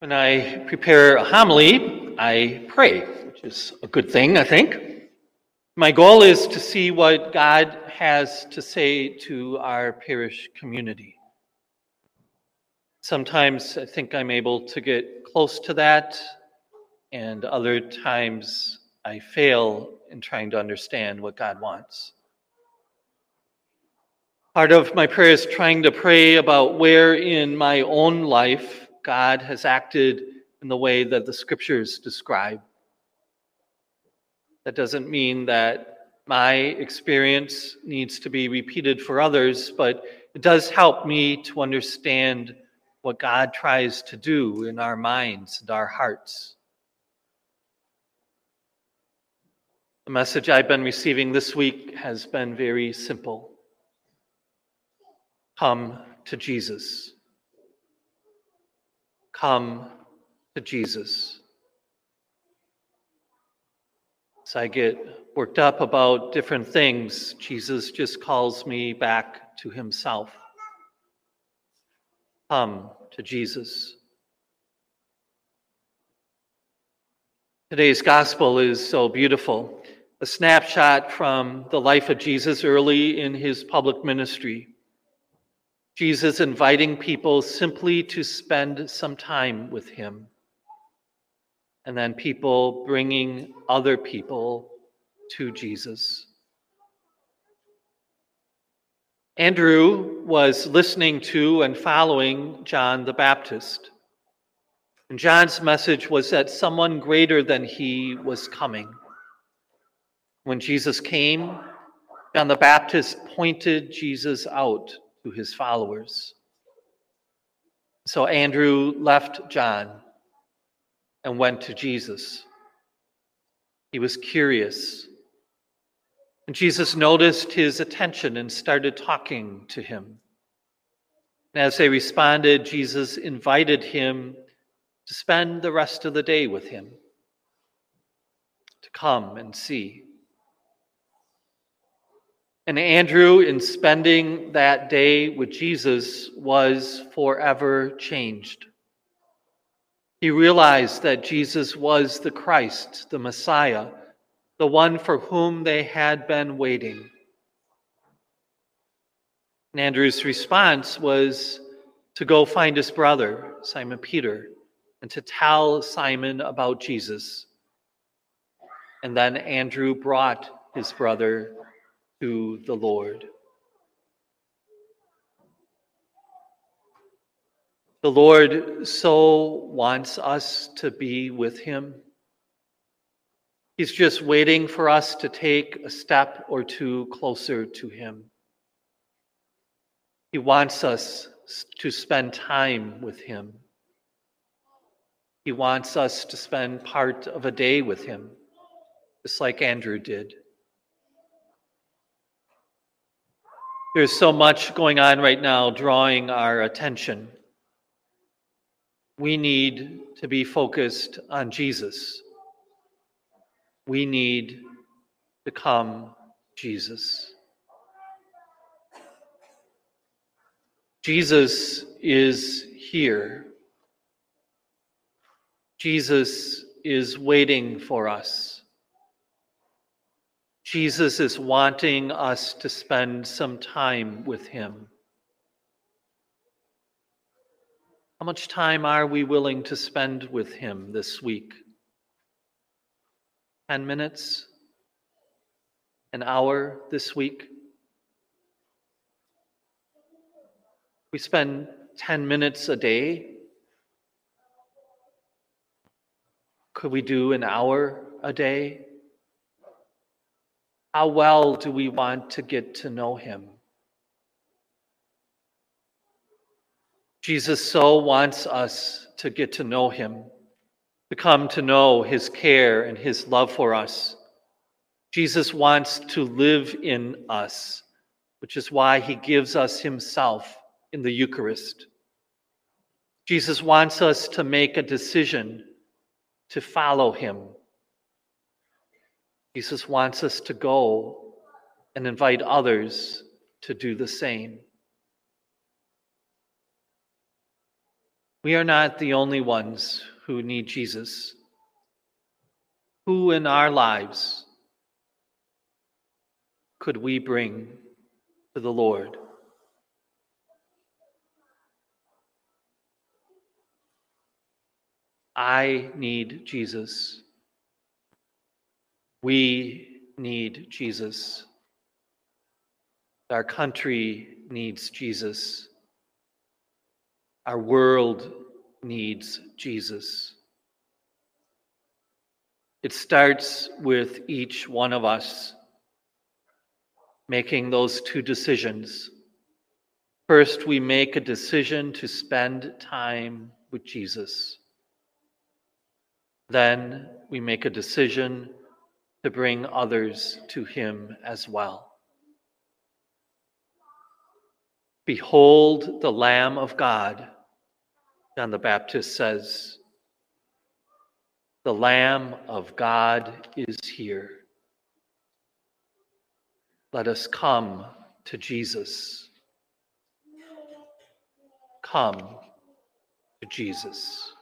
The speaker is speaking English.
When I prepare a homily, I pray, which is a good thing, I think. My goal is to see what God has to say to our parish community. Sometimes I think I'm able to get close to that, and other times I fail in trying to understand what God wants. Part of my prayer is trying to pray about where in my own life God has acted in the way that the scriptures describe. That doesn't mean that my experience needs to be repeated for others, but it does help me to understand what God tries to do in our minds and our hearts. The message I've been receiving this week has been very simple Come to Jesus. Come to Jesus. As I get worked up about different things, Jesus just calls me back to himself. Come to Jesus. Today's gospel is so beautiful. A snapshot from the life of Jesus early in his public ministry. Jesus inviting people simply to spend some time with him. And then people bringing other people to Jesus. Andrew was listening to and following John the Baptist. And John's message was that someone greater than he was coming. When Jesus came, John the Baptist pointed Jesus out to his followers. So Andrew left John and went to Jesus. He was curious. And Jesus noticed his attention and started talking to him. And as they responded, Jesus invited him to spend the rest of the day with him, to come and see. And Andrew, in spending that day with Jesus, was forever changed. He realized that Jesus was the Christ, the Messiah, the one for whom they had been waiting. And Andrew's response was to go find his brother, Simon Peter, and to tell Simon about Jesus. And then Andrew brought his brother to the Lord. The Lord so wants us to be with Him. He's just waiting for us to take a step or two closer to Him. He wants us to spend time with Him. He wants us to spend part of a day with Him, just like Andrew did. There's so much going on right now drawing our attention. We need to be focused on Jesus. We need to come Jesus. Jesus is here. Jesus is waiting for us. Jesus is wanting us to spend some time with him. How much time are we willing to spend with him this week? 10 minutes? An hour this week? We spend 10 minutes a day. Could we do an hour a day? How well do we want to get to know him? Jesus so wants us to get to know him, to come to know his care and his love for us. Jesus wants to live in us, which is why he gives us himself in the Eucharist. Jesus wants us to make a decision to follow him Jesus wants us to go and invite others to do the same. We are not the only ones who need Jesus. Who in our lives could we bring to the Lord? I need Jesus. We need Jesus. Our country needs Jesus. Our world needs Jesus. It starts with each one of us making those two decisions. First, we make a decision to spend time with Jesus. Then we make a decision to bring others to Him as well. Behold the Lamb of God, John the Baptist says. The Lamb of God is here. Let us come to Jesus. Come to Jesus.